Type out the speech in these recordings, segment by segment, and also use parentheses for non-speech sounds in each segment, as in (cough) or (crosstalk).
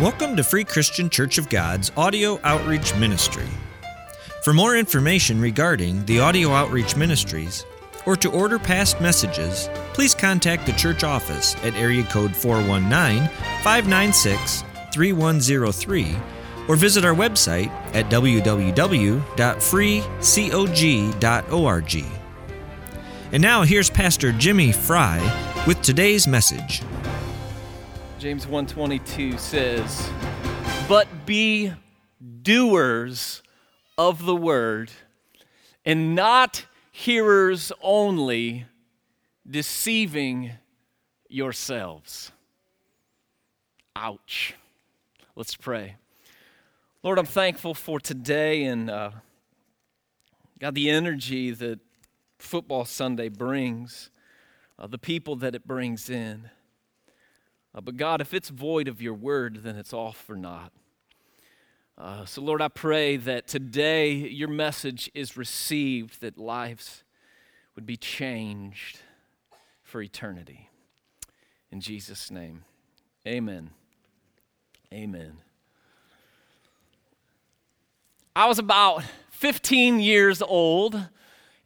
Welcome to Free Christian Church of God's Audio Outreach Ministry. For more information regarding the Audio Outreach Ministries, or to order past messages, please contact the church office at area code 419 596 3103 or visit our website at www.freecog.org. And now here's Pastor Jimmy Fry with today's message. James 122 says, "But be doers of the word and not hearers only, deceiving yourselves." Ouch. Let's pray. Lord, I'm thankful for today and uh, God, the energy that Football Sunday brings, uh, the people that it brings in. Uh, but God, if it's void of your word, then it's all for naught. Uh, so, Lord, I pray that today your message is received, that lives would be changed for eternity. In Jesus' name, amen. Amen. I was about 15 years old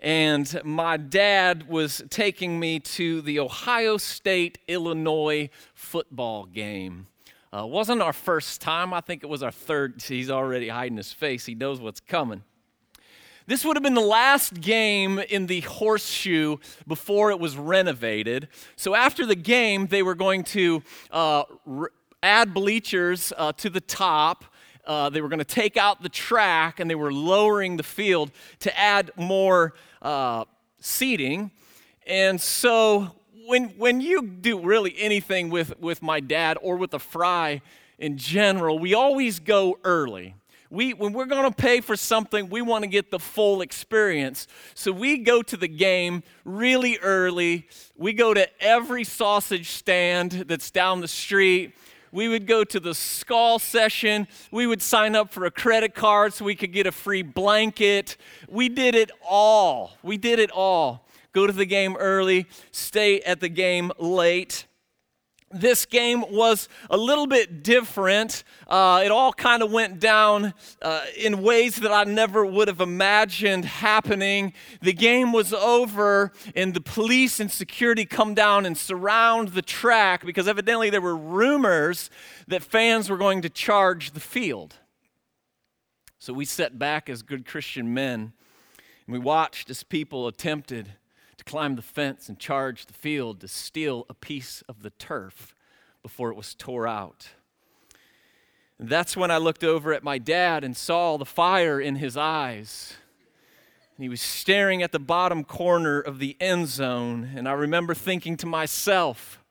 and my dad was taking me to the Ohio State Illinois football game. Uh, wasn't our first time. I think it was our third. He's already hiding his face. He knows what's coming. This would have been the last game in the horseshoe before it was renovated. So after the game, they were going to uh, re- add bleachers uh, to the top. Uh, they were going to take out the track and they were lowering the field to add more uh, seating. And so when, when you do really anything with, with my dad or with the fry in general, we always go early. We, when we're going to pay for something, we want to get the full experience. So we go to the game really early. We go to every sausage stand that's down the street. We would go to the skull session. We would sign up for a credit card so we could get a free blanket. We did it all. We did it all. Go to the game early, stay at the game late this game was a little bit different. Uh, it all kind of went down uh, in ways that I never would have imagined happening. The game was over, and the police and security come down and surround the track because evidently there were rumors that fans were going to charge the field. So we sat back as good Christian men, and we watched as people attempted to climb the fence and charge the field to steal a piece of the turf before it was tore out. And that's when I looked over at my dad and saw the fire in his eyes. And he was staring at the bottom corner of the end zone. And I remember thinking to myself,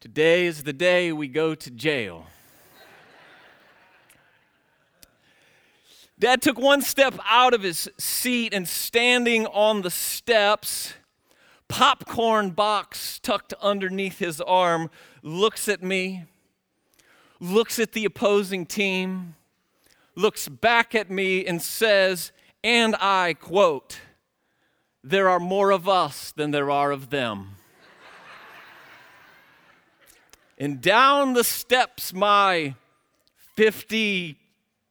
today is the day we go to jail. Dad took one step out of his seat and standing on the steps, popcorn box tucked underneath his arm, looks at me, looks at the opposing team, looks back at me, and says, and I quote, There are more of us than there are of them. and down the steps, my 50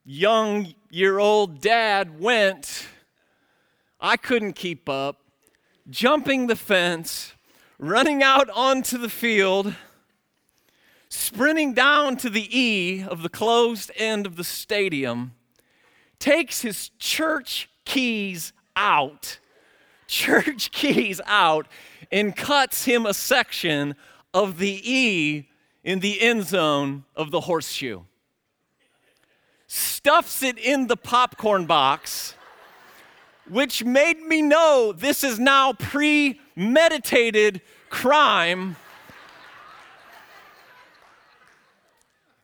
young year old dad went. I couldn't keep up, jumping the fence, running out onto the field, sprinting down to the E of the closed end of the stadium, takes his church keys out, church (laughs) keys out, and cuts him a section of the E in the end zone of the horseshoe stuffs it in the popcorn box, which made me know this is now premeditated crime.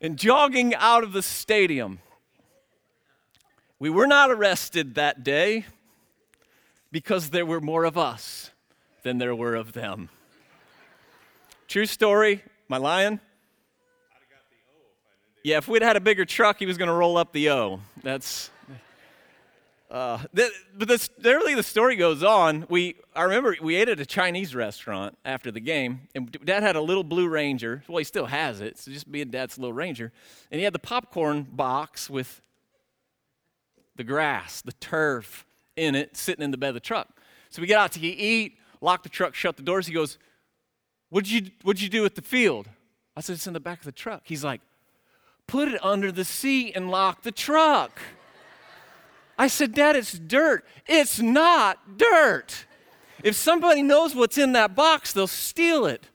and jogging out of the stadium. We were not arrested that day because there were more of us than there were of them. True story. my lying? Yeah, if we'd had a bigger truck, he was going to roll up the O. That's Uh, but this, literally, the story goes on. We, I remember we ate at a Chinese restaurant after the game, and Dad had a little Blue Ranger. Well, he still has it, so just being Dad's little Ranger. And he had the popcorn box with the grass, the turf in it, sitting in the bed of the truck. So we get out to eat, lock the truck, shut the doors. He goes, "What'd you What'd you do with the field?" I said, "It's in the back of the truck." He's like, "Put it under the seat and lock the truck." I said, Dad, it's dirt. It's not dirt. If somebody knows what's in that box, they'll steal it.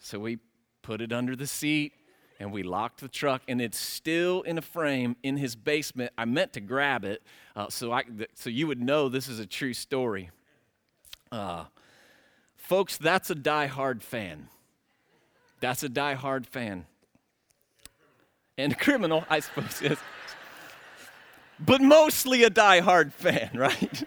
So we put it under the seat and we locked the truck, and it's still in a frame in his basement. I meant to grab it uh, so, I, so you would know this is a true story. Uh, folks, that's a die-hard fan. That's a die-hard fan. And a criminal, I suppose, yes. but mostly a die-hard fan, (laughs) right?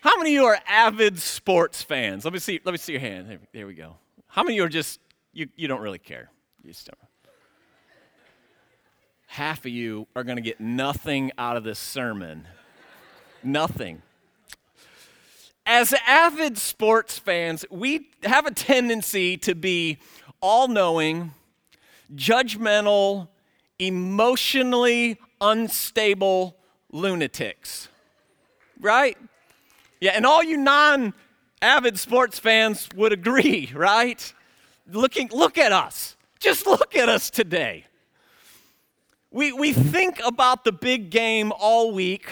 How many of you are avid sports fans? Let me see. Let me see your hand. There, we go. How many of you are just you? You don't really care. You just don't. Half of you are going to get nothing out of this sermon. nothing. As avid sports fans, we have a tendency to be all-knowing, judgmental, emotionally unstable lunatics. Right? Yeah, and all you non avid sports fans would agree, right? Looking, look at us. Just look at us today. We, we think about the big game all week.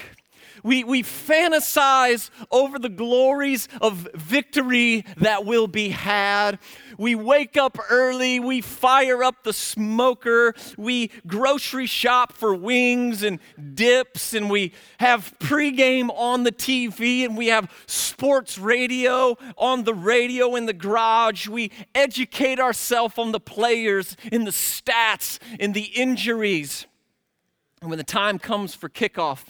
We, we fantasize over the glories of victory that will be had. We wake up early, we fire up the smoker, we grocery shop for wings and dips, and we have pregame on the TV, and we have sports radio on the radio in the garage. We educate ourselves on the players, in the stats, in the injuries. And when the time comes for kickoff,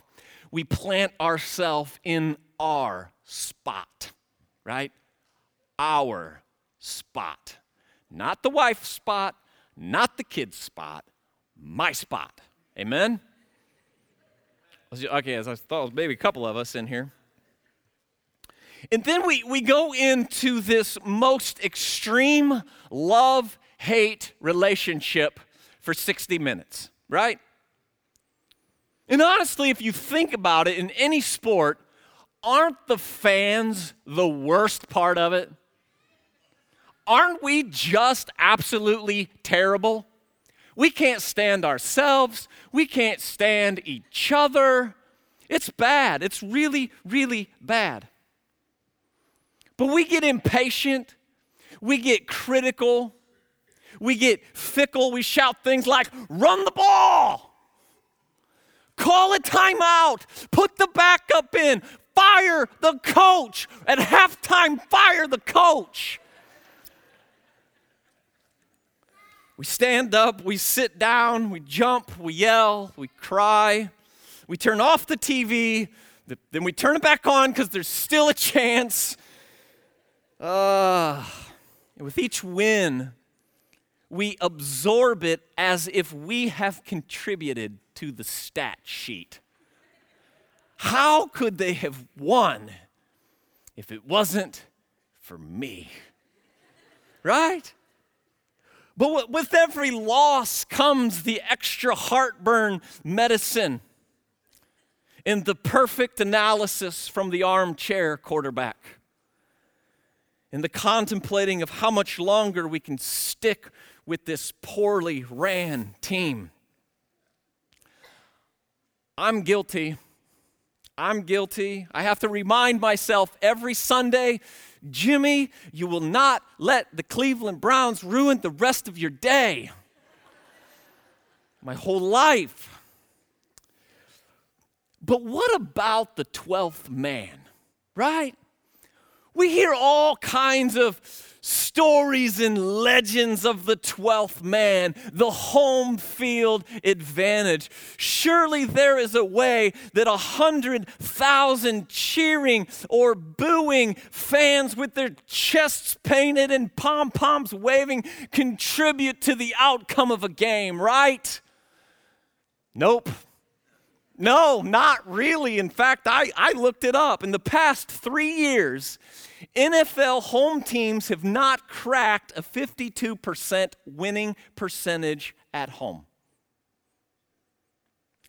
we plant ourselves in our spot, right? Our spot. Not the wife's spot, not the kid's spot, my spot. Amen? Okay, as I thought, maybe a couple of us in here. And then we, we go into this most extreme love hate relationship for 60 minutes, right? And honestly, if you think about it, in any sport, aren't the fans the worst part of it? Aren't we just absolutely terrible? We can't stand ourselves. We can't stand each other. It's bad. It's really, really bad. But we get impatient. We get critical. We get fickle. We shout things like, run the ball. Call a timeout. Put the backup in. Fire the coach. At halftime, fire the coach. We stand up, we sit down, we jump, we yell, we cry, we turn off the TV, then we turn it back on because there's still a chance. Uh, with each win, we absorb it as if we have contributed to the stat sheet. How could they have won if it wasn't for me? Right? But with every loss comes the extra heartburn medicine and the perfect analysis from the armchair quarterback and the contemplating of how much longer we can stick with this poorly ran team. I'm guilty. I'm guilty. I have to remind myself every Sunday Jimmy, you will not let the Cleveland Browns ruin the rest of your day. My whole life. But what about the 12th man, right? We hear all kinds of stories and legends of the 12th man, the home field advantage. Surely there is a way that a hundred thousand cheering or booing fans with their chests painted and pom poms waving contribute to the outcome of a game, right? Nope. No, not really. In fact, I, I looked it up. In the past three years, NFL home teams have not cracked a 52% winning percentage at home.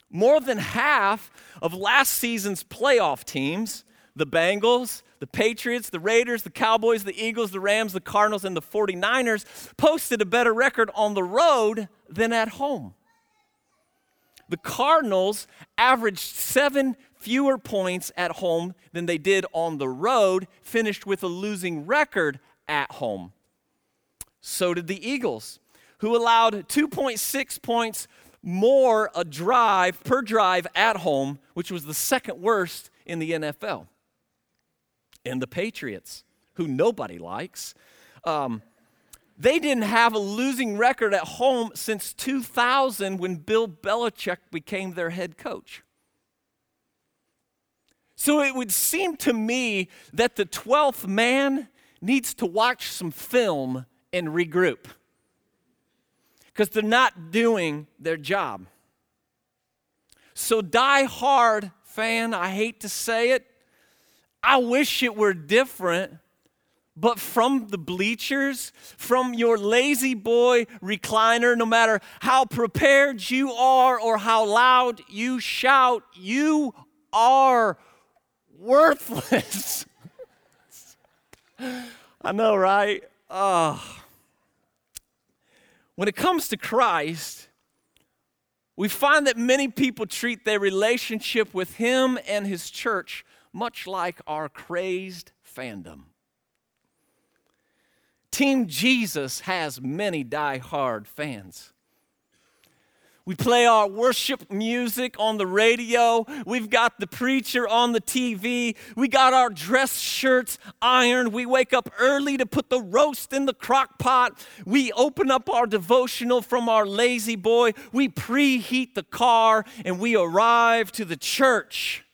More than half of last season's playoff teams, the Bengals, the Patriots, the Raiders, the Cowboys, the Eagles, the Rams, the Cardinals, and the 49ers, posted a better record on the road than at home. The Cardinals averaged seven fewer points at home than they did on the road, finished with a losing record at home. So did the Eagles, who allowed 2.6 points more a drive per drive at home, which was the second worst in the NFL. And the Patriots, who nobody likes, um, they didn't have a losing record at home since 2000 when Bill Belichick became their head coach. So it would seem to me that the 12th man needs to watch some film and regroup because they're not doing their job. So, die hard fan, I hate to say it. I wish it were different, but from the bleachers, from your La-Z-Boy recliner, no matter how prepared you are or how loud you shout, you are worthless. (laughs) I know, right? Oh. When it comes to Christ, we find that many people treat their relationship with Him and His church much like our crazed fandom. Team Jesus has many die-hard fans. We play our worship music on the radio. We've got the preacher on the TV. We got our dress shirts ironed. We wake up early to put the roast in the crock pot. We open up our devotional from our La-Z-Boy. We preheat the car and we arrive to the church.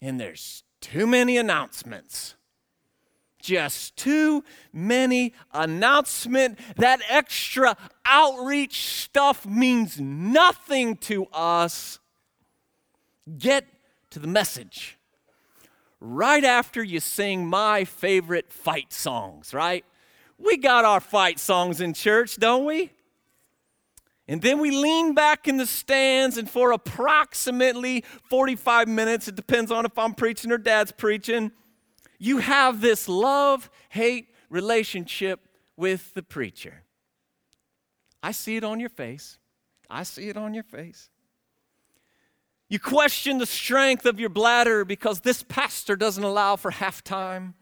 And there's too many announcements just too many announcement. That extra outreach stuff means nothing to us. Get to the message. Right after you sing my favorite fight songs right? We got our fight songs in church don't we? And then we lean back in the stands, and for approximately 45 minutes, it depends on if I'm preaching or dad's preaching, you have this love hate relationship with the preacher. I see it on your face. I see it on your face. You question the strength of your bladder because this pastor doesn't allow for halftime.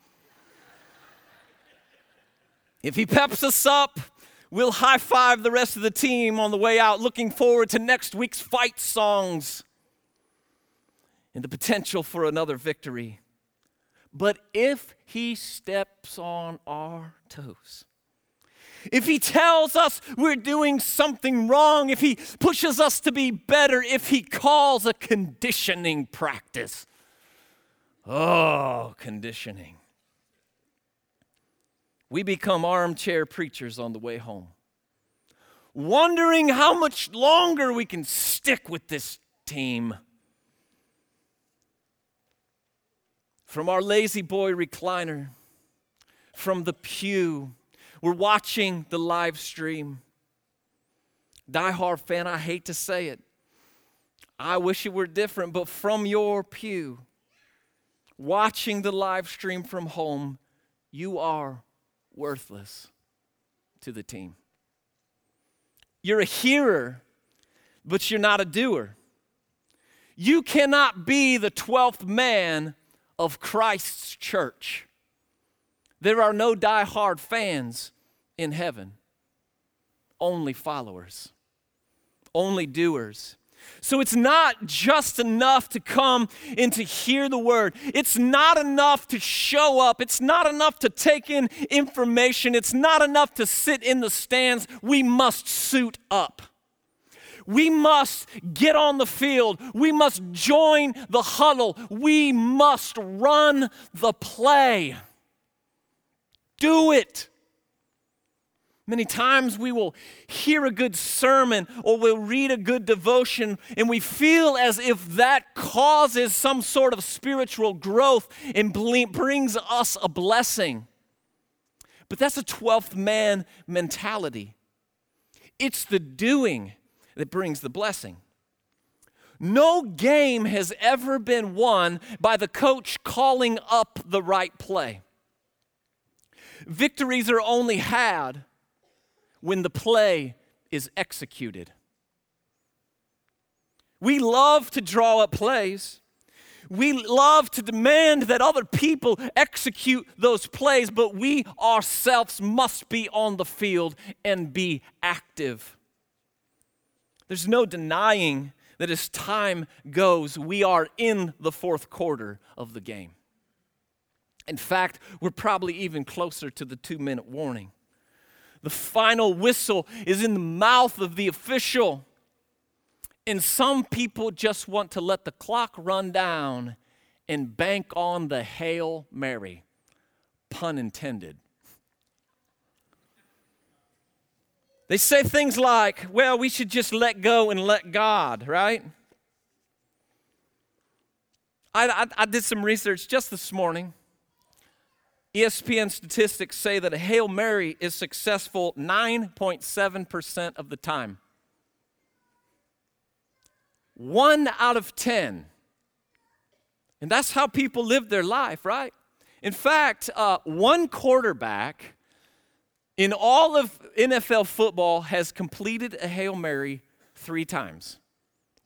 If he peps us up, we'll high five the rest of the team on the way out, looking forward to next week's fight songs and the potential for another victory. But if he steps on our toes, if he tells us we're doing something wrong, if he pushes us to be better, if he calls a conditioning practice, oh, conditioning. We become armchair preachers on the way home, wondering how much longer we can stick with this team. From our La-Z-Boy recliner, from the pew. We're watching the live stream. Die hard fan, I hate to say it. I wish it were different, but from your pew, watching the live stream from home, you are worthless to the team. You're a hearer, but you're not a doer. You cannot be the 12th man of Christ's church. There are no die-hard fans in heaven, only followers, only doers. So it's not just enough to come and to hear the word. It's not enough to show up. It's not enough to take in information. It's not enough to sit in the stands. We must suit up. We must get on the field. We must join the huddle. We must run the play. Do it. Many times we will hear a good sermon or we'll read a good devotion and we feel as if that causes some sort of spiritual growth and brings us a blessing. But that's a 12th man mentality. It's the doing that brings the blessing. No game has ever been won by the coach calling up the right play. Victories are only had when the play is executed. We love to draw up plays. We love to demand that other people execute those plays, but we ourselves must be on the field and be active. There's no denying that as time goes, we are in the fourth quarter of the game. In fact, we're probably even closer to the two minute warning. The final whistle is in the mouth of the official. And some people just want to let the clock run down and bank on the Hail Mary, pun intended. They say things like, well, we should just let go and let God, right? I, I, I did some research just this morning. ESPN statistics say that a Hail Mary is successful 9.7% of the time. One out of 10. And that's how people live their life, right? In fact, uh, one quarterback in all of NFL football has completed a Hail Mary three times.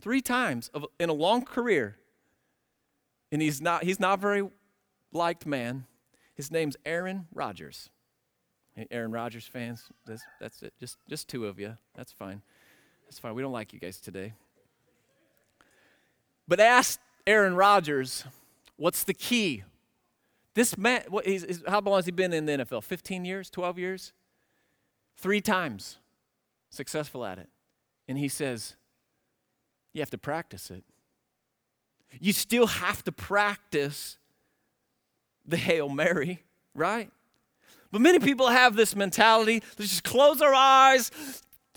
Three times of, in a long career. And he's not, he's not very liked man. His name's Aaron Rodgers. Aaron Rodgers fans, that's, that's it. Just, just two of you. That's fine. That's fine. We don't like you guys today. But ask Aaron Rodgers, what's the key? This man, what, he's, how long has he been in the NFL? 15 years? 12 years? Three times successful at it. And he says, you have to practice it. You still have to practice the Hail Mary, right? But many people have this mentality let's just close our eyes,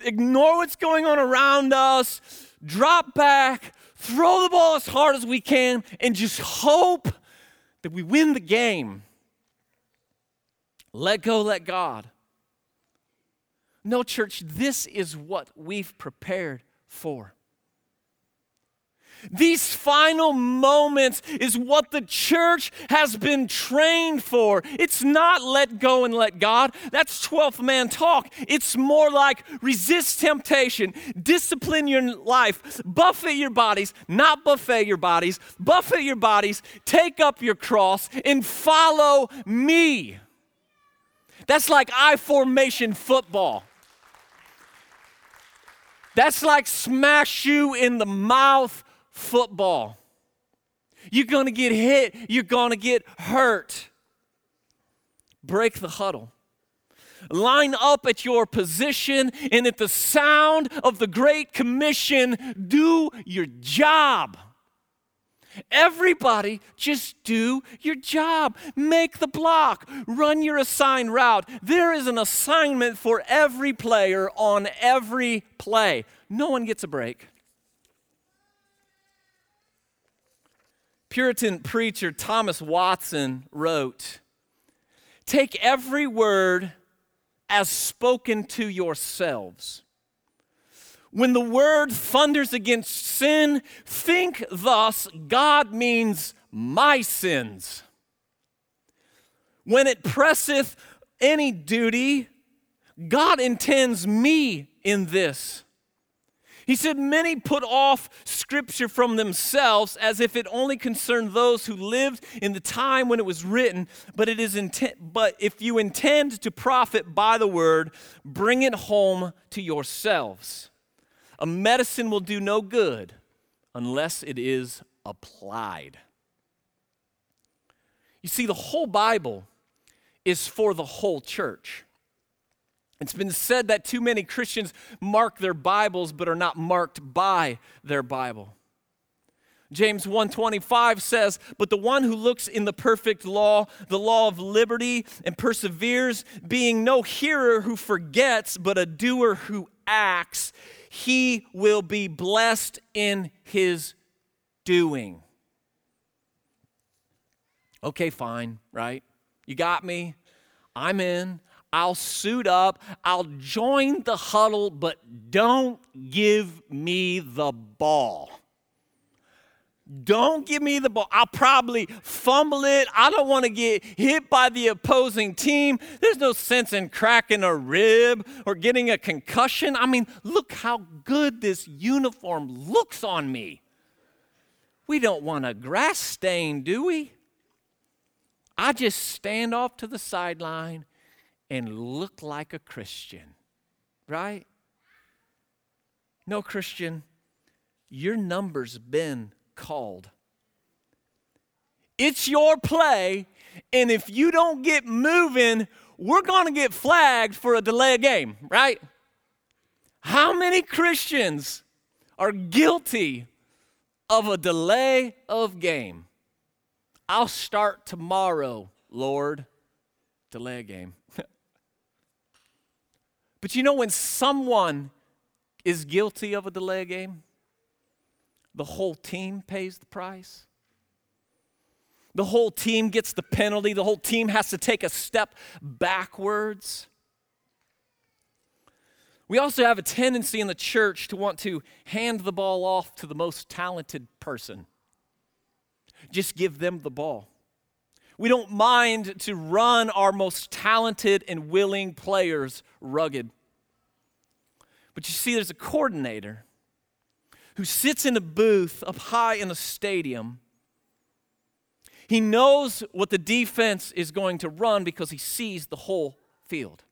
ignore what's going on around us, drop back, throw the ball as hard as we can, and just hope that we win the game. Let go, let God. No, church, this is what we've prepared for. These final moments is what the church has been trained for. It's not let go and let God. That's 12th man talk. It's more like resist temptation, discipline your life, buffet your bodies, not buffet your bodies, buffet your bodies, take up your cross, and follow me. That's like I formation football. That's like smash you in the mouth football. You're going to get hit, you're going to get hurt. Break the huddle. Line up at your position, and at the sound of the Great Commission, do your job. Everybody, just do your job. Make the block. Run your assigned route. There is an assignment for every player on every play. No one gets a break. Puritan preacher Thomas Watson wrote Take every word as spoken to yourselves. When the word thunders against sin, think thus God means my sins. When it presseth any duty, God intends me in this. He said, Many put off scripture from themselves as if it only concerned those who lived in the time when it was written, but it is intent but if you intend to profit by the word, bring it home to yourselves. A medicine will do no good unless it is applied. You see, the whole Bible is for the whole church. It's been said that too many Christians mark their Bibles but are not marked by their Bible. James 1:25 says, "But the one who looks in the perfect law, the law of liberty, and perseveres, being no hearer who forgets, but a doer who acts, he will be blessed in his doing." Okay, fine, right? You got me. I'm in. I'll suit up. I'll join the huddle, but don't give me the ball. Don't give me the ball. I'll probably fumble it. I don't want to get hit by the opposing team. There's no sense in cracking a rib or getting a concussion. I mean, look how good this uniform looks on me. We don't want a grass stain, do we? I just stand off to the sideline and look like a Christian, right? No, Christian, your number's been called. It's your play, and if you don't get moving, we're going to get flagged for a delay of game, right? How many Christians are guilty of a delay of game? I'll start tomorrow, Lord. Delay a game. (laughs) but you know, when someone is guilty of a delay of game, the whole team pays the price. The whole team gets the penalty. The whole team has to take a step backwards. We also have a tendency in the church to want to hand the ball off to the most talented person. Just give them the ball. We don't mind to run our most talented and willing players rugged. But you see, there's a coordinator who sits in a booth up high in a stadium. He knows what the defense is going to run because he sees the whole field.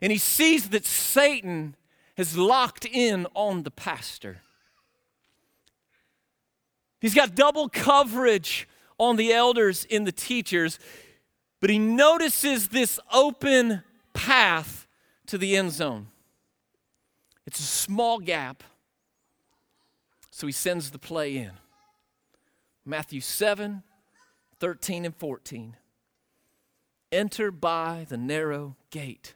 And he sees that Satan has locked in on the pastor. He's got double coverage on the elders and the teachers, but he notices this open path to the end zone. It's a small gap. So he sends the play in. Matthew 7 13 and 14. Enter by the narrow gate.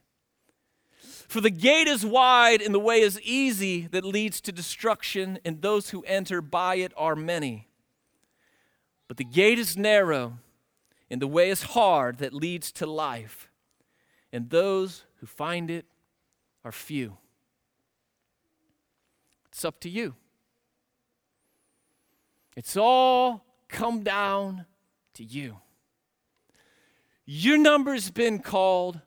For the gate is wide and the way is easy that leads to destruction, and those who enter by it are many. But the gate is narrow and the way is hard that leads to life, and those who find it are few. It's up to you. It's all come down to you. Your number's been called,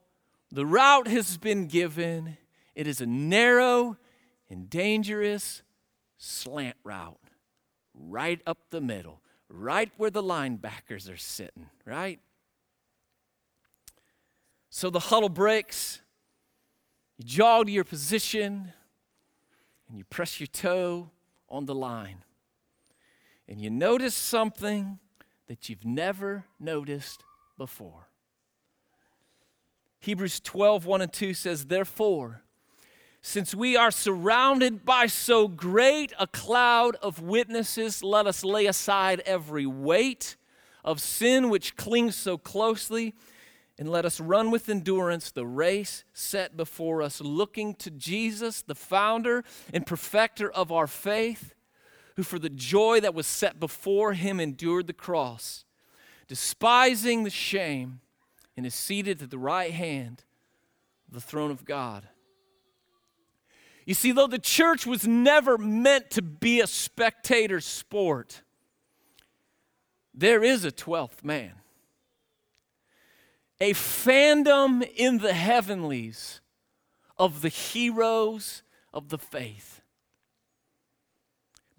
the route has been given. It is a narrow and dangerous slant route, right up the middle, right where the linebackers are sitting, right? So the huddle breaks, you jog to your position, and you press your toe on the line and you notice something that you've never noticed before. Hebrews 12, 1 and 2 says, Therefore, since we are surrounded by so great a cloud of witnesses, let us lay aside every weight of sin which clings so closely, and let us run with endurance the race set before us, looking to Jesus, the founder and perfecter of our faith who for the joy that was set before him endured the cross, despising the shame, and is seated at the right hand of the throne of God. You see, though the church was never meant to be a spectator sport, there is a 12th man. A fandom in the heavenlies of the heroes of the faith.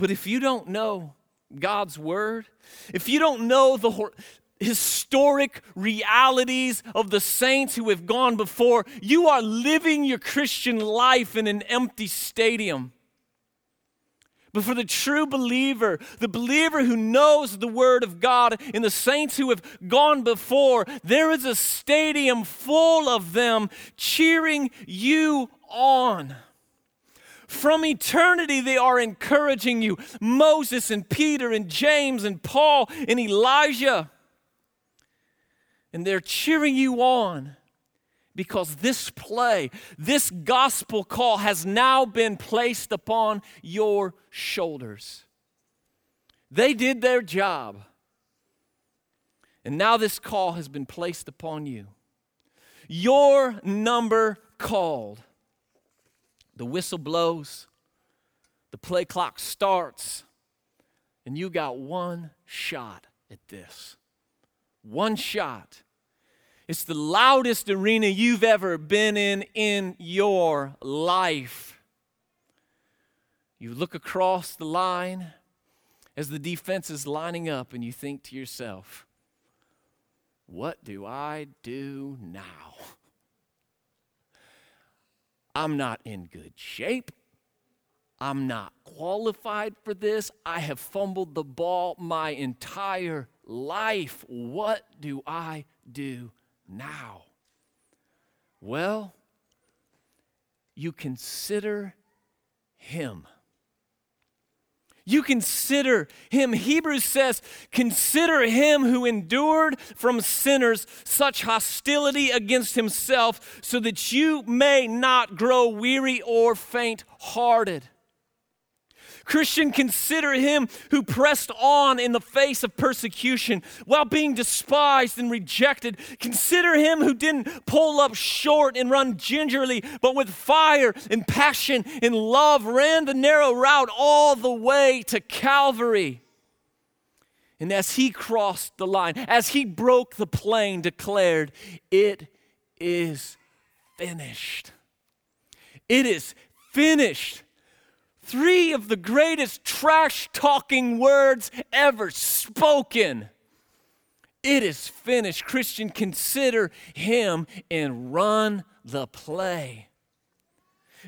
But if you don't know God's word, if you don't know the historic realities of the saints who have gone before, you are living your Christian life in an empty stadium. But for the true believer, the believer who knows the Word of God, and the saints who have gone before, there is a stadium full of them cheering you on. From eternity, they are encouraging you. Moses and Peter and James and Paul and Elijah. And they're cheering you on because this play, this gospel call has now been placed upon your shoulders. They did their job. And now this call has been placed upon you. Your number called. The whistle blows, the play clock starts, and you got one shot at this. One shot. It's the loudest arena you've ever been in in your life. You look across the line as the defense is lining up, and you think to yourself, what do I do now? I'm not in good shape. I'm not qualified for this. I have fumbled the ball my entire life. What do I do now? Well, you consider Him. You consider him. Hebrews says, Consider him who endured from sinners such hostility against himself, so that you may not grow weary or faint hearted. Christian, consider him who pressed on in the face of persecution while being despised and rejected. Consider him who didn't pull up short and run gingerly, but with fire and passion and love ran the narrow route all the way to Calvary. And as he crossed the line, as he broke the plane, declared, It is finished. It is finished. Three of the greatest trash talking words ever spoken. It is finished. Christian, consider him and run the play.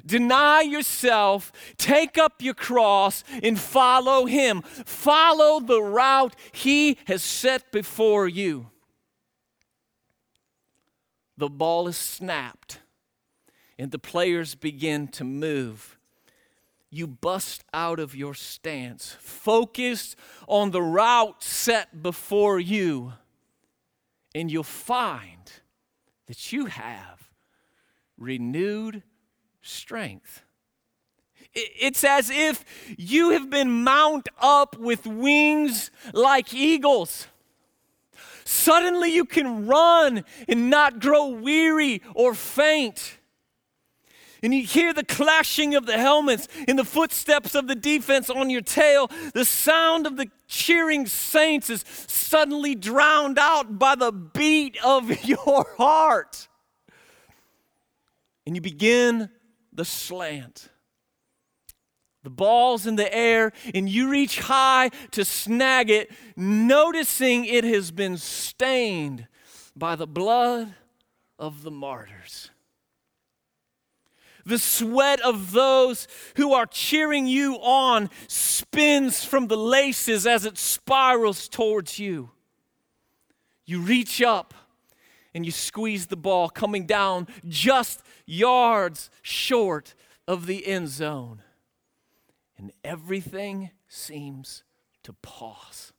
Deny yourself, take up your cross, and follow him. Follow the route he has set before you. The ball is snapped, and the players begin to move you bust out of your stance, focused on the route set before you, and you'll find that you have renewed strength. It's as if you have been mount up with wings like eagles. Suddenly you can run and not grow weary or faint and you hear the clashing of the helmets and the footsteps of the defense on your tail. The sound of the cheering saints is suddenly drowned out by the beat of (laughs) your heart. And you begin the slant. The ball's in the air, and you reach high to snag it, noticing it has been stained by the blood of the martyrs. The sweat of those who are cheering you on spins from the laces as it spirals towards you. You reach up and you squeeze the ball, coming down just yards short of the end zone. And everything seems to pause.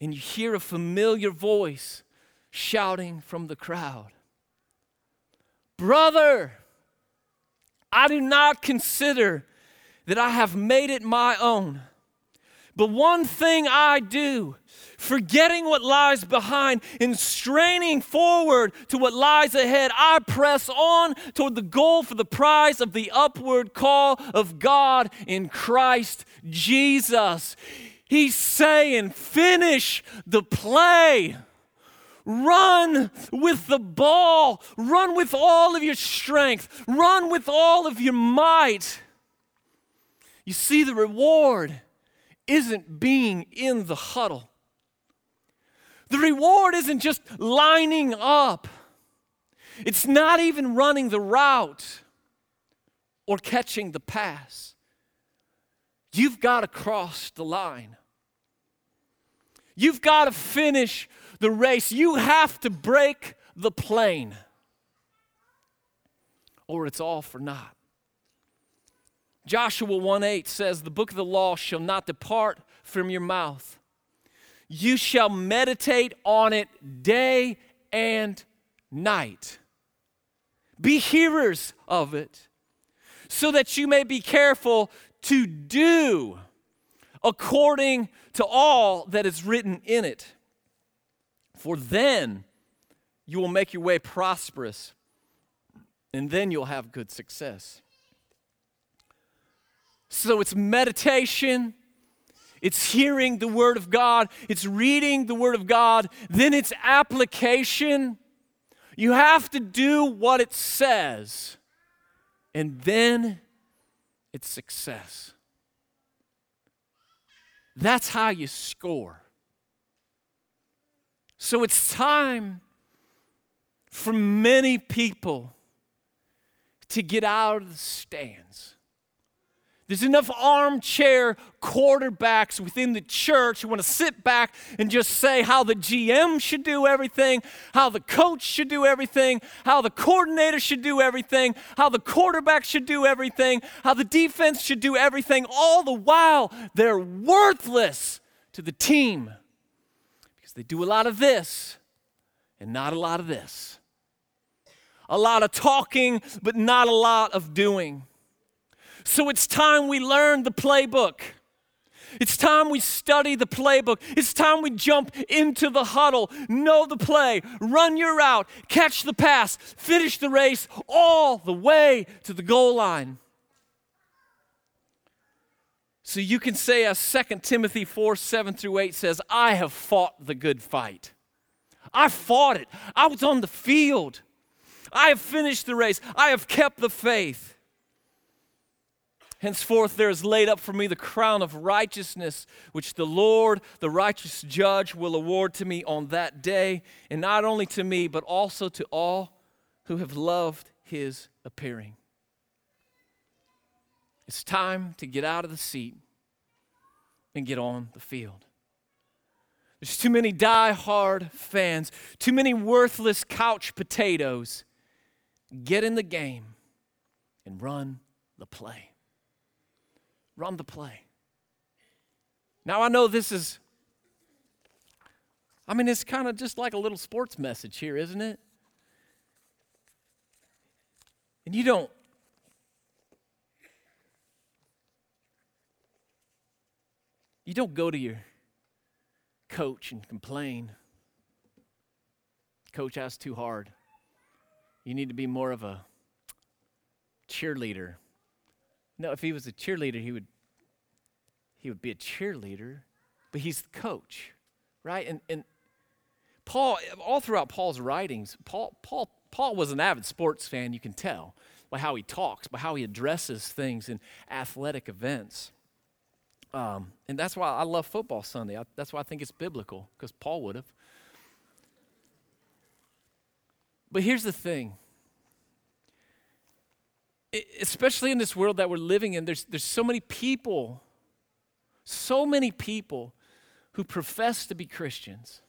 And you hear a familiar voice shouting from the crowd Brother, I do not consider that I have made it my own. But one thing I do, forgetting what lies behind and straining forward to what lies ahead, I press on toward the goal for the prize of the upward call of God in Christ Jesus. He's saying, finish the play. Run with the ball. Run with all of your strength. Run with all of your might. You see, the reward isn't being in the huddle. The reward isn't just lining up, it's not even running the route or catching the pass. You've got to cross the line. You've got to finish the race. You have to break the plane, or it's all for naught. Joshua 1 8 says, The book of the law shall not depart from your mouth. You shall meditate on it day and night. Be hearers of it, so that you may be careful to do according to all that is written in it. For then you will make your way prosperous, and then you'll have good success. So it's meditation, it's hearing the Word of God, it's reading the Word of God, then it's application. You have to do what it says, and then it's success. That's how you score. So it's time for many people to get out of the stands. There's enough armchair quarterbacks within the church who want to sit back and just say how the GM should do everything, how the coach should do everything, how the coordinator should do everything, how the quarterback should do everything, how the defense should do everything, all the while they're worthless to the team they do a lot of this and not a lot of this. A lot of talking, but not a lot of doing. So it's time we learn the playbook. It's time we study the playbook. It's time we jump into the huddle, know the play, run your route, catch the pass, finish the race all the way to the goal line. So you can say, as 2 Timothy 4 7 through 8 says, I have fought the good fight. I fought it. I was on the field. I have finished the race. I have kept the faith. Henceforth, there is laid up for me the crown of righteousness, which the Lord, the righteous judge, will award to me on that day, and not only to me, but also to all who have loved his appearing. It's time to get out of the seat and get on the field. There's too many die-hard fans, too many worthless couch potatoes. Get in the game and run the play run the play. Now, I know this is, I mean, it's kind of just like a little sports message here, isn't it? And you don't, you don't go to your coach and complain. Coach, that's too hard. You need to be more of a cheerleader no, if he was a cheerleader, he would he would be a cheerleader, but he's the coach, right? And and Paul, all throughout Paul's writings, Paul Paul Paul was an avid sports fan. You can tell by how he talks, by how he addresses things in athletic events. Um, and that's why I love football Sunday. I, that's why I think it's biblical because Paul would have. But here's the thing especially in this world that we're living in, there's, there's so many people, so many people who profess to be Christians.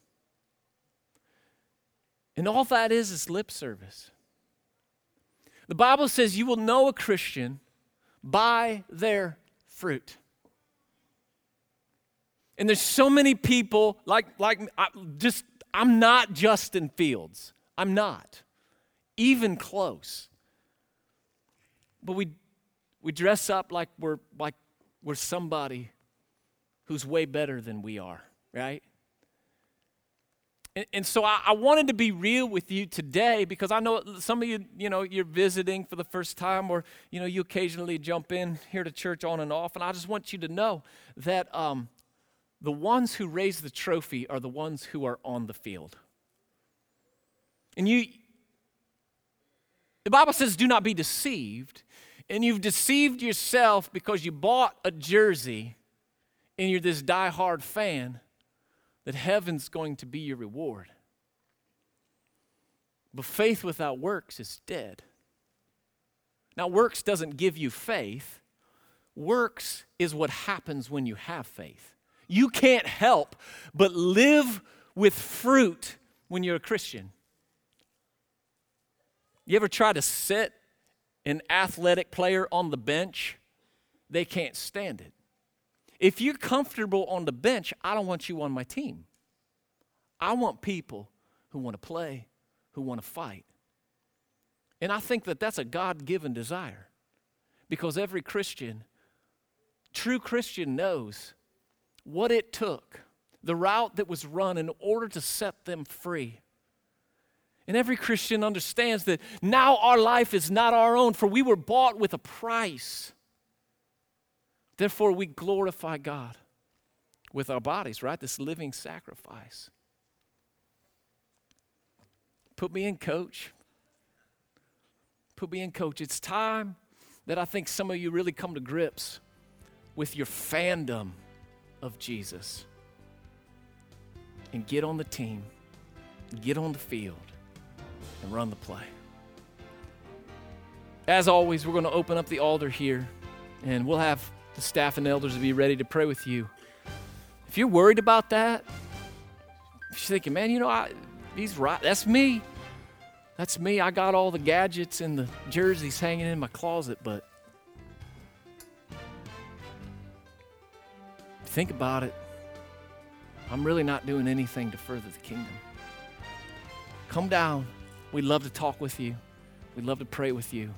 And all that is is lip service. The Bible says you will know a Christian by their fruit. And there's so many people like like I, just I'm not Justin Fields. I'm not even close but we, we dress up like we're, like we're somebody who's way better than we are, right? And, so I, I, wanted to be real with you today because I know some of you, you know, you're visiting for the first time or, you know, you occasionally jump in here to church on and off. And I just want you to know that um, the ones who raise the trophy are the ones who are on the field. And you, the Bible says, do not be deceived and you've deceived yourself because you bought a jersey and you're this die-hard fan that heaven's going to be your reward. But faith without works is dead. Now, works doesn't give you faith, works is what happens when you have faith. You can't help but live with fruit when you're a Christian. You ever try to sit an athletic player on the bench they can't stand it. If you're comfortable on the bench, I don't want you on my team. I want people who want to play, who want to fight. And I think that that's a God given desire because every Christian, true Christian, knows what it took, the route that was run in order to set them free. And every Christian understands that now our life is not our own, for we were bought with a price. Therefore, we glorify God with our bodies, right? This living sacrifice. Put me in, coach. Put me in, coach. It's time that I think some of you really come to grips with your fandom of Jesus and get on the team, get on the field, and run the play. As always, we're going to open up the altar here, and we'll have the staff and elders be ready to pray with you. If you're worried about that, if you're thinking, man, you know, I, he's right, that's me. That's me. I got all the gadgets and the jerseys hanging in my closet, but think about it. I'm really not doing anything to further the kingdom. Come down. We'd love to talk with you. We'd love to pray with you.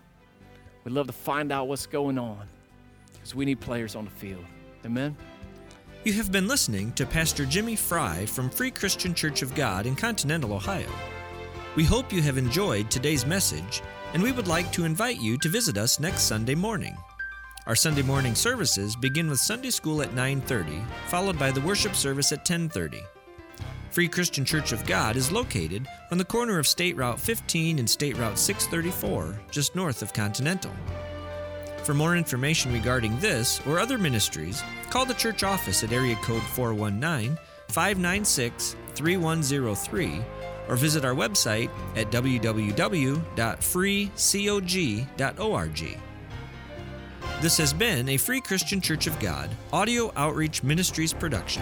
We'd love to find out what's going on because we need players on the field. Amen. You have been listening to Pastor Jimmy Fry from Free Christian Church of God in Continental Ohio. We hope you have enjoyed today's message, and we would like to invite you to visit us next Sunday morning. Our Sunday morning services begin with Sunday school at 9:30, followed by the worship service at 10:30. Free Christian Church of God is located on the corner of State Route 15 and State Route 634, just north of Continental. For more information regarding this or other ministries, call the church office at area code 419 596 3103 or visit our website at www.freecog.org. This has been a Free Christian Church of God audio outreach ministries production.